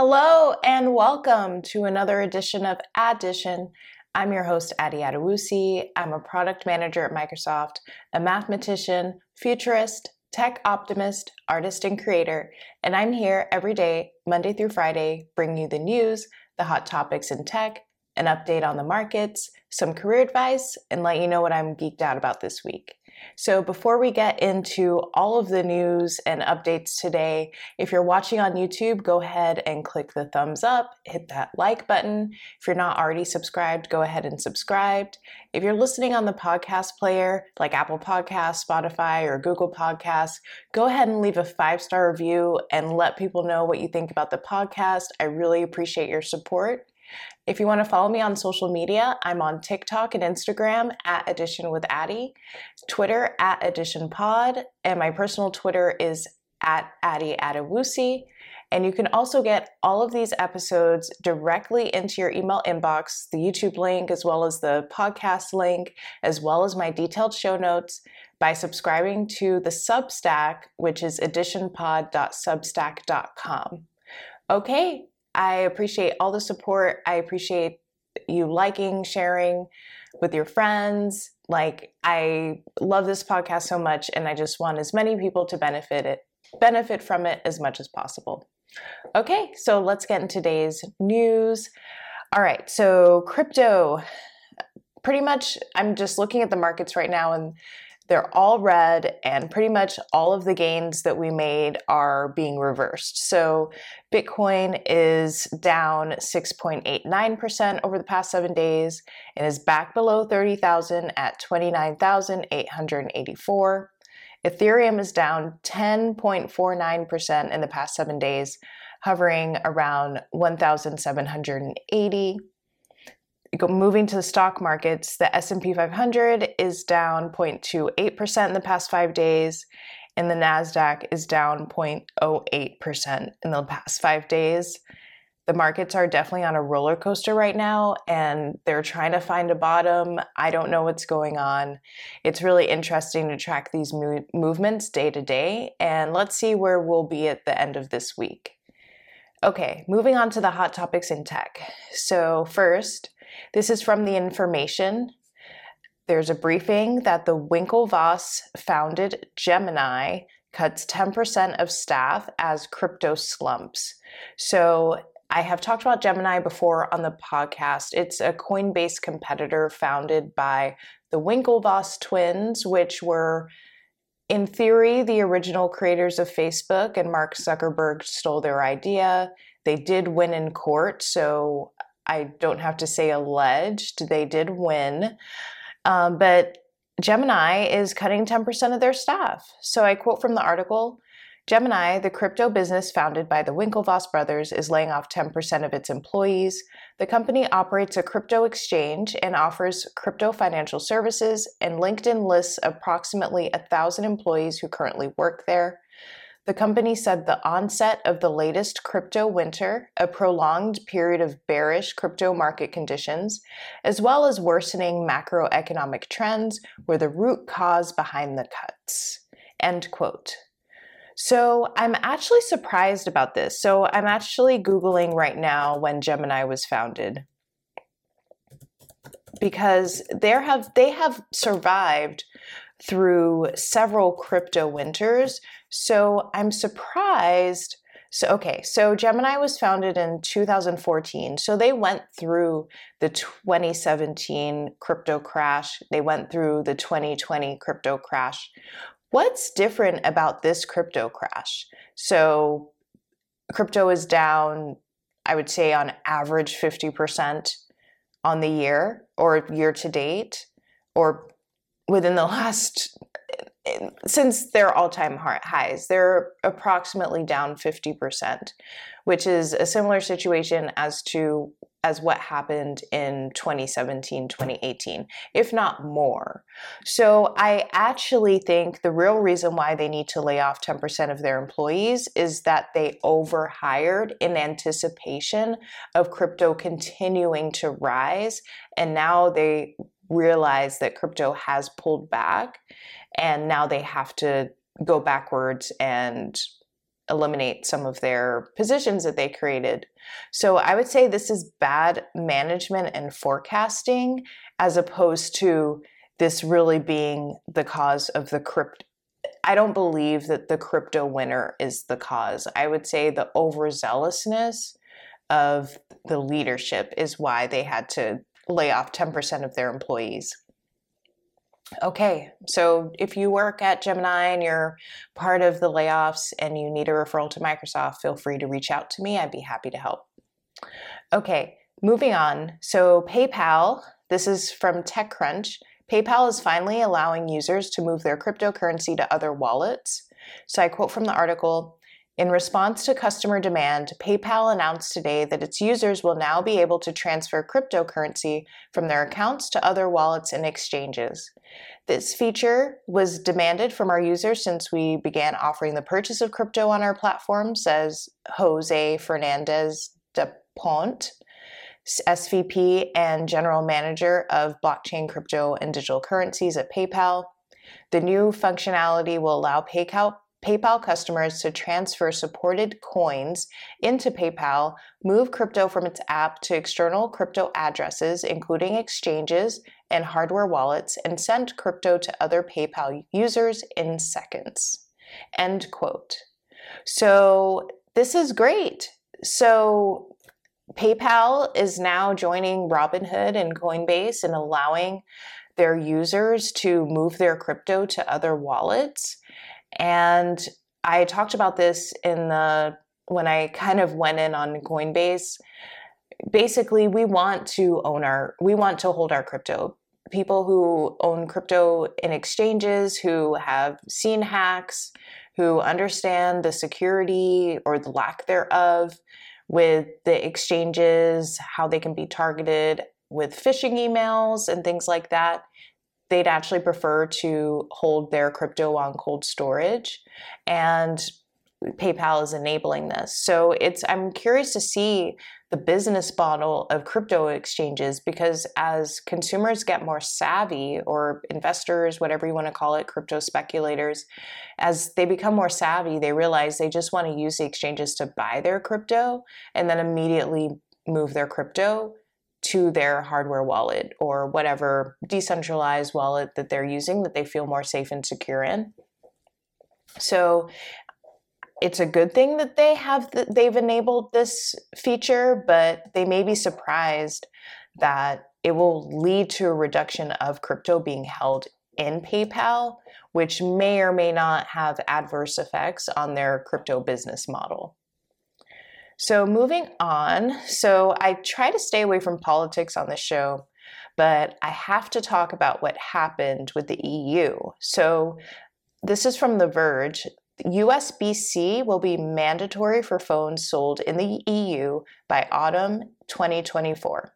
Hello and welcome to another edition of Addition. I'm your host, Addy Adewusi. I'm a product manager at Microsoft, a mathematician, futurist, tech optimist, artist, and creator, and I'm here every day, Monday through Friday, bringing you the news, the hot topics in tech, an update on the markets, some career advice, and let you know what I'm geeked out about this week. So, before we get into all of the news and updates today, if you're watching on YouTube, go ahead and click the thumbs up, hit that like button. If you're not already subscribed, go ahead and subscribe. If you're listening on the podcast player like Apple Podcasts, Spotify, or Google Podcasts, go ahead and leave a five star review and let people know what you think about the podcast. I really appreciate your support. If you want to follow me on social media, I'm on TikTok and Instagram at Addition with Addy, Twitter at Addition Pod, and my personal Twitter is at Addy Adewusi. And you can also get all of these episodes directly into your email inbox, the YouTube link, as well as the podcast link, as well as my detailed show notes by subscribing to the Substack, which is additionpod.substack.com. Okay, I appreciate all the support. I appreciate you liking, sharing with your friends. Like I love this podcast so much and I just want as many people to benefit it benefit from it as much as possible. Okay, so let's get into today's news. All right, so crypto pretty much I'm just looking at the markets right now and they're all red, and pretty much all of the gains that we made are being reversed. So Bitcoin is down 6.89% over the past seven days and is back below 30,000 at 29,884. Ethereum is down 10.49% in the past seven days, hovering around 1,780 moving to the stock markets, the S&P 500 is down 0.28% in the past 5 days and the Nasdaq is down 0.08% in the past 5 days. The markets are definitely on a roller coaster right now and they're trying to find a bottom. I don't know what's going on. It's really interesting to track these mo- movements day to day and let's see where we'll be at the end of this week. Okay, moving on to the hot topics in tech. So, first, this is from the information. There's a briefing that the Winklevoss founded Gemini cuts 10% of staff as crypto slumps. So I have talked about Gemini before on the podcast. It's a Coinbase competitor founded by the Winklevoss twins, which were, in theory, the original creators of Facebook, and Mark Zuckerberg stole their idea. They did win in court, so I don't have to say alleged, they did win. Um, but Gemini is cutting 10% of their staff. So I quote from the article Gemini, the crypto business founded by the Winklevoss brothers, is laying off 10% of its employees. The company operates a crypto exchange and offers crypto financial services, and LinkedIn lists approximately 1,000 employees who currently work there. The company said the onset of the latest crypto winter, a prolonged period of bearish crypto market conditions, as well as worsening macroeconomic trends were the root cause behind the cuts. End quote. So I'm actually surprised about this. So I'm actually Googling right now when Gemini was founded. Because there have they have survived through several crypto winters. So I'm surprised. So, okay, so Gemini was founded in 2014. So they went through the 2017 crypto crash, they went through the 2020 crypto crash. What's different about this crypto crash? So, crypto is down, I would say, on average 50% on the year or year to date, or within the last since their all-time highs they're approximately down 50% which is a similar situation as to as what happened in 2017 2018 if not more. So i actually think the real reason why they need to lay off 10% of their employees is that they overhired in anticipation of crypto continuing to rise and now they realize that crypto has pulled back and now they have to go backwards and eliminate some of their positions that they created. So I would say this is bad management and forecasting as opposed to this really being the cause of the crypto. I don't believe that the crypto winter is the cause. I would say the overzealousness of the leadership is why they had to lay off 10% of their employees. Okay, so if you work at Gemini and you're part of the layoffs and you need a referral to Microsoft, feel free to reach out to me. I'd be happy to help. Okay, moving on. So, PayPal, this is from TechCrunch. PayPal is finally allowing users to move their cryptocurrency to other wallets. So, I quote from the article in response to customer demand, PayPal announced today that its users will now be able to transfer cryptocurrency from their accounts to other wallets and exchanges. This feature was demanded from our users since we began offering the purchase of crypto on our platform, says Jose Fernandez da Ponte, SVP and General Manager of Blockchain, Crypto, and Digital Currencies at PayPal. The new functionality will allow PayPal PayPal customers to transfer supported coins into PayPal, move crypto from its app to external crypto addresses, including exchanges and hardware wallets, and send crypto to other PayPal users in seconds. End quote. So, this is great. So, PayPal is now joining Robinhood and Coinbase and allowing their users to move their crypto to other wallets. And I talked about this in the when I kind of went in on Coinbase. Basically, we want to own our we want to hold our crypto. People who own crypto in exchanges who have seen hacks, who understand the security or the lack thereof with the exchanges, how they can be targeted with phishing emails and things like that they'd actually prefer to hold their crypto on cold storage and PayPal is enabling this. So it's I'm curious to see the business model of crypto exchanges because as consumers get more savvy or investors whatever you want to call it crypto speculators as they become more savvy they realize they just want to use the exchanges to buy their crypto and then immediately move their crypto to their hardware wallet or whatever decentralized wallet that they're using that they feel more safe and secure in. So it's a good thing that they have that they've enabled this feature, but they may be surprised that it will lead to a reduction of crypto being held in PayPal, which may or may not have adverse effects on their crypto business model. So, moving on. So, I try to stay away from politics on the show, but I have to talk about what happened with the EU. So, this is from The Verge. USB C will be mandatory for phones sold in the EU by autumn 2024.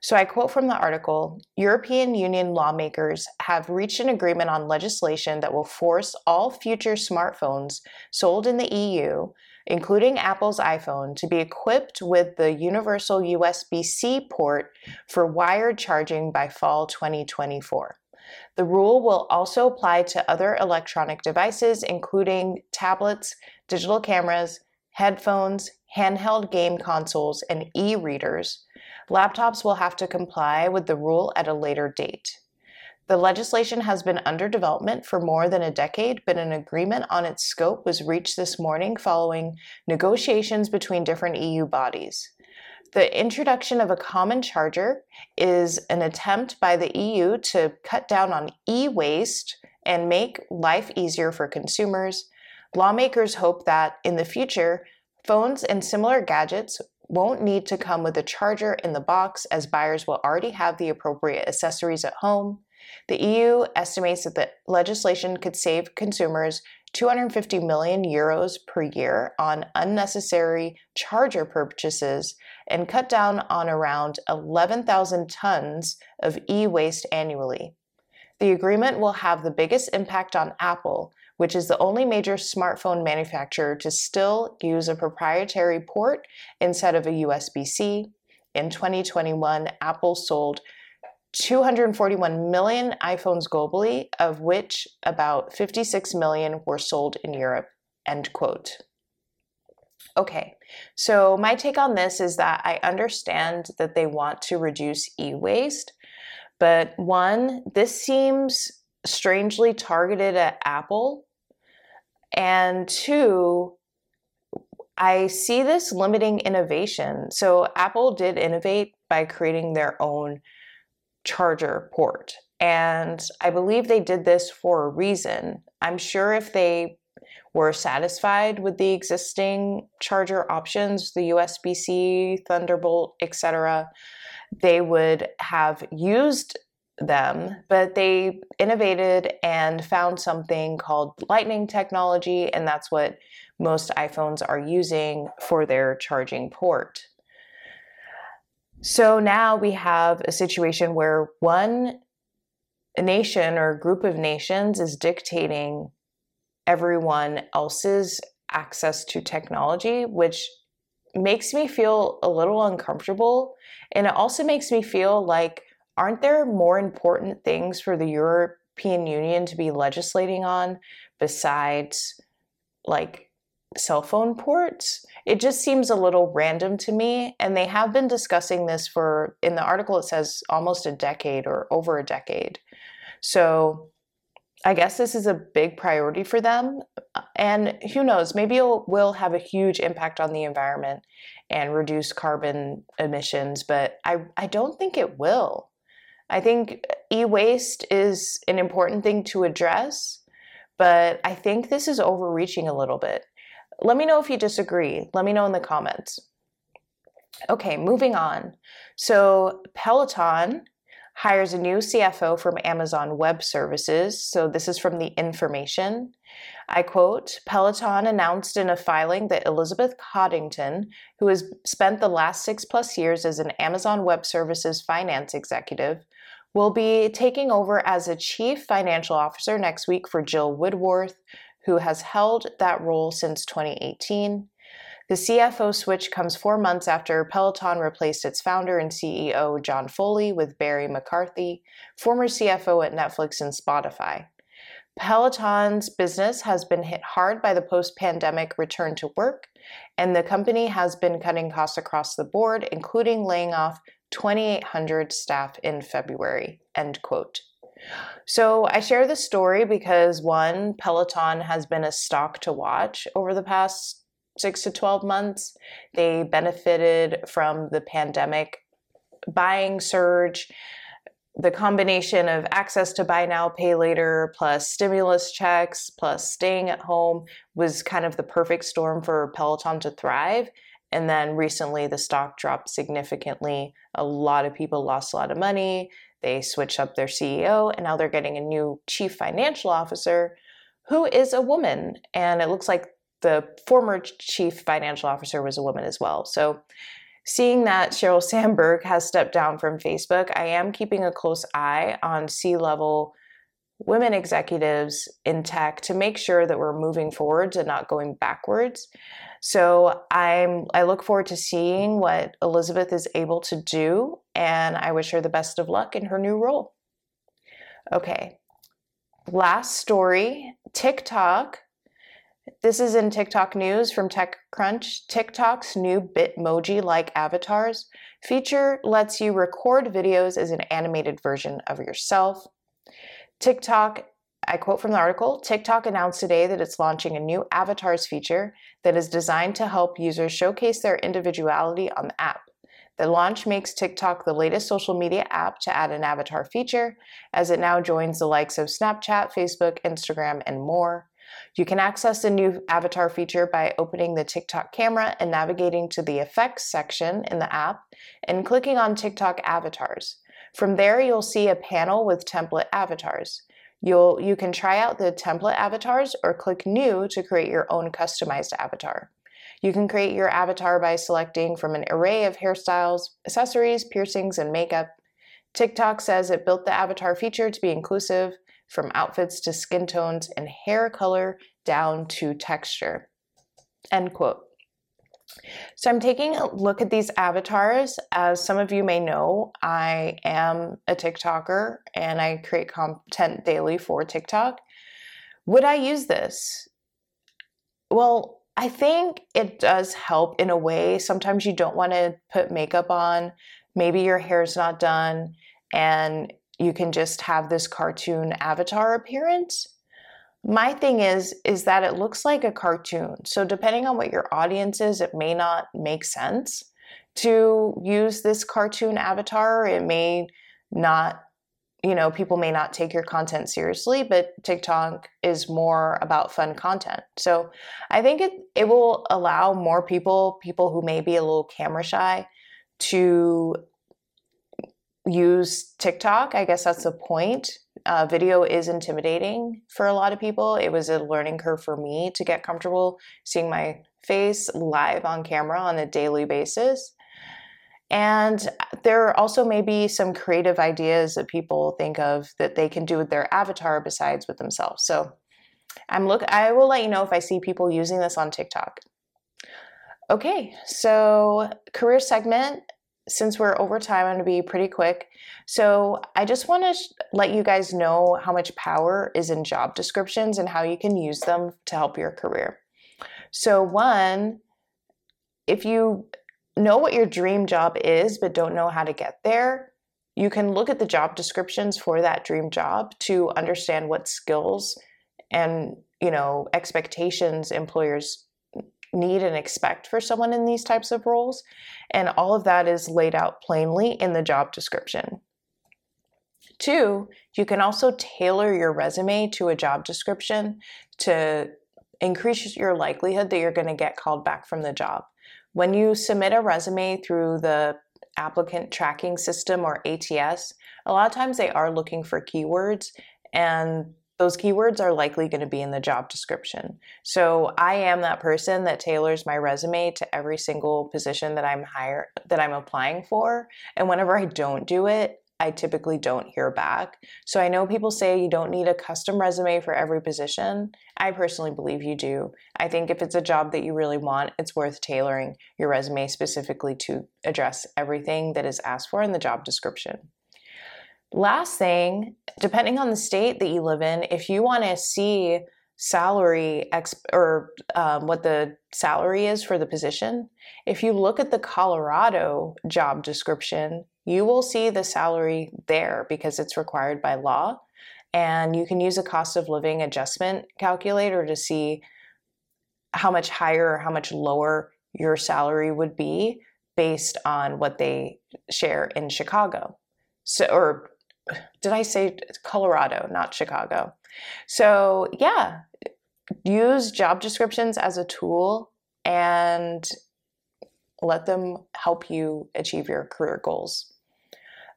So I quote from the article European Union lawmakers have reached an agreement on legislation that will force all future smartphones sold in the EU including Apple's iPhone, to be equipped with the universal USB C port for wired charging by fall 2024. The rule will also apply to other electronic devices, including tablets, digital cameras, headphones, handheld game consoles, and e readers. Laptops will have to comply with the rule at a later date. The legislation has been under development for more than a decade, but an agreement on its scope was reached this morning following negotiations between different EU bodies. The introduction of a common charger is an attempt by the EU to cut down on e waste and make life easier for consumers. Lawmakers hope that in the future, phones and similar gadgets won't need to come with a charger in the box as buyers will already have the appropriate accessories at home. The EU estimates that the legislation could save consumers 250 million euros per year on unnecessary charger purchases and cut down on around 11,000 tons of e waste annually. The agreement will have the biggest impact on Apple, which is the only major smartphone manufacturer to still use a proprietary port instead of a USB C. In 2021, Apple sold 241 million iPhones globally, of which about 56 million were sold in Europe. End quote. Okay, so my take on this is that I understand that they want to reduce e waste, but one, this seems strangely targeted at Apple. And two, I see this limiting innovation. So Apple did innovate by creating their own charger port. And I believe they did this for a reason. I'm sure if they were satisfied with the existing charger options, the USB C, Thunderbolt, etc., they would have used them, but they innovated and found something called lightning technology, and that's what most iPhones are using for their charging port. So now we have a situation where one nation or group of nations is dictating everyone else's access to technology, which makes me feel a little uncomfortable. And it also makes me feel like, aren't there more important things for the European Union to be legislating on besides like cell phone ports. It just seems a little random to me. And they have been discussing this for, in the article, it says almost a decade or over a decade. So I guess this is a big priority for them. And who knows, maybe it will have a huge impact on the environment and reduce carbon emissions, but I, I don't think it will. I think e waste is an important thing to address, but I think this is overreaching a little bit. Let me know if you disagree. Let me know in the comments. Okay, moving on. So, Peloton hires a new CFO from Amazon Web Services. So, this is from the information. I quote Peloton announced in a filing that Elizabeth Coddington, who has spent the last six plus years as an Amazon Web Services finance executive, will be taking over as a chief financial officer next week for Jill Woodworth, who has held that role since 2018. The CFO switch comes four months after Peloton replaced its founder and CEO John Foley with Barry McCarthy, former CFO at Netflix and Spotify. Peloton's business has been hit hard by the post pandemic return to work, and the company has been cutting costs across the board, including laying off 2,800 staff in February. End quote. So I share this story because one, Peloton has been a stock to watch over the past six to 12 months. They benefited from the pandemic buying surge. The combination of access to buy now, pay later, plus stimulus checks, plus staying at home was kind of the perfect storm for Peloton to thrive. And then recently, the stock dropped significantly. A lot of people lost a lot of money. They switched up their CEO and now they're getting a new chief financial officer who is a woman. And it looks like the former chief financial officer was a woman as well. So seeing that Sheryl Sandberg has stepped down from Facebook, I am keeping a close eye on C level women executives in tech to make sure that we're moving forwards and not going backwards. So I'm I look forward to seeing what Elizabeth is able to do and I wish her the best of luck in her new role. Okay. Last story, TikTok. This is in TikTok news from TechCrunch. TikTok's new Bitmoji like avatars feature lets you record videos as an animated version of yourself. TikTok I quote from the article TikTok announced today that it's launching a new avatars feature that is designed to help users showcase their individuality on the app. The launch makes TikTok the latest social media app to add an avatar feature, as it now joins the likes of Snapchat, Facebook, Instagram, and more. You can access the new avatar feature by opening the TikTok camera and navigating to the effects section in the app and clicking on TikTok avatars. From there, you'll see a panel with template avatars. You'll, you can try out the template avatars or click New to create your own customized avatar. You can create your avatar by selecting from an array of hairstyles, accessories, piercings, and makeup. TikTok says it built the avatar feature to be inclusive, from outfits to skin tones and hair color down to texture. End quote. So I'm taking a look at these avatars. As some of you may know, I am a TikToker and I create content daily for TikTok. Would I use this? Well, I think it does help in a way. Sometimes you don't want to put makeup on. Maybe your hair's not done and you can just have this cartoon avatar appearance. My thing is is that it looks like a cartoon. So depending on what your audience is, it may not make sense to use this cartoon avatar. It may not you know, people may not take your content seriously, but TikTok is more about fun content. So I think it, it will allow more people, people who may be a little camera shy, to use TikTok. I guess that's the point. Uh, video is intimidating for a lot of people. It was a learning curve for me to get comfortable seeing my face live on camera on a daily basis. And there are also may be some creative ideas that people think of that they can do with their avatar besides with themselves. So I'm look I will let you know if I see people using this on TikTok. Okay, so career segment since we're over time, I'm going to be pretty quick. So, I just want to sh- let you guys know how much power is in job descriptions and how you can use them to help your career. So, one, if you know what your dream job is but don't know how to get there, you can look at the job descriptions for that dream job to understand what skills and, you know, expectations employers need and expect for someone in these types of roles. And all of that is laid out plainly in the job description. Two, you can also tailor your resume to a job description to increase your likelihood that you're going to get called back from the job. When you submit a resume through the applicant tracking system or ATS, a lot of times they are looking for keywords and those keywords are likely going to be in the job description. So I am that person that tailors my resume to every single position that I'm hire that I'm applying for. And whenever I don't do it, I typically don't hear back. So I know people say you don't need a custom resume for every position. I personally believe you do. I think if it's a job that you really want, it's worth tailoring your resume specifically to address everything that is asked for in the job description. Last thing, depending on the state that you live in, if you want to see salary exp- or um, what the salary is for the position, if you look at the Colorado job description, you will see the salary there because it's required by law. And you can use a cost of living adjustment calculator to see how much higher or how much lower your salary would be based on what they share in Chicago. So, or did I say Colorado, not Chicago? So, yeah, use job descriptions as a tool and let them help you achieve your career goals.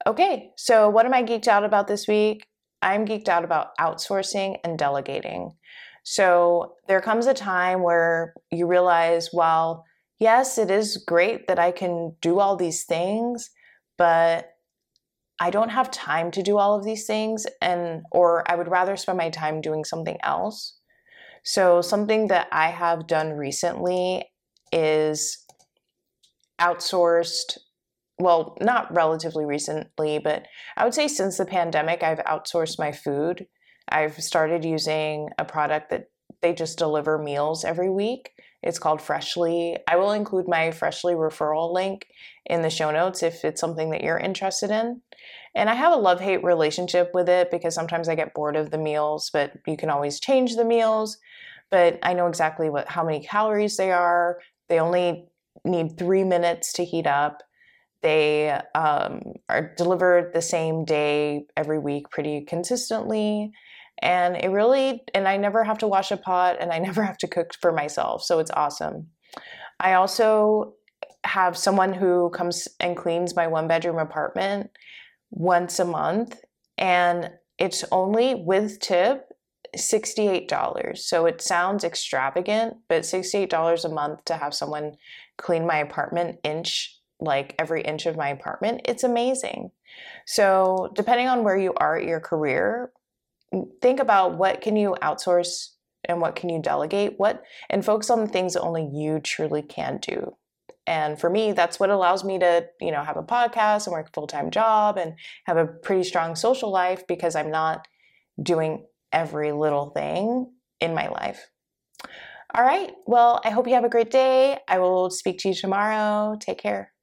Okay, so what am I geeked out about this week? I'm geeked out about outsourcing and delegating. So there comes a time where you realize, well, yes, it is great that I can do all these things, but I don't have time to do all of these things and or I would rather spend my time doing something else. So something that I have done recently is outsourced well, not relatively recently, but I would say since the pandemic, I've outsourced my food. I've started using a product that they just deliver meals every week. It's called Freshly. I will include my Freshly referral link in the show notes if it's something that you're interested in. And I have a love hate relationship with it because sometimes I get bored of the meals, but you can always change the meals. But I know exactly what how many calories they are. They only need three minutes to heat up they um, are delivered the same day every week pretty consistently. And it really, and I never have to wash a pot and I never have to cook for myself. So it's awesome. I also have someone who comes and cleans my one bedroom apartment once a month. And it's only with tip $68. So it sounds extravagant, but $68 a month to have someone clean my apartment inch like every inch of my apartment, it's amazing. So, depending on where you are at your career, think about what can you outsource and what can you delegate, what and focus on the things that only you truly can do. And for me, that's what allows me to, you know, have a podcast and work a full-time job and have a pretty strong social life because I'm not doing every little thing in my life. All right. Well, I hope you have a great day. I will speak to you tomorrow. Take care.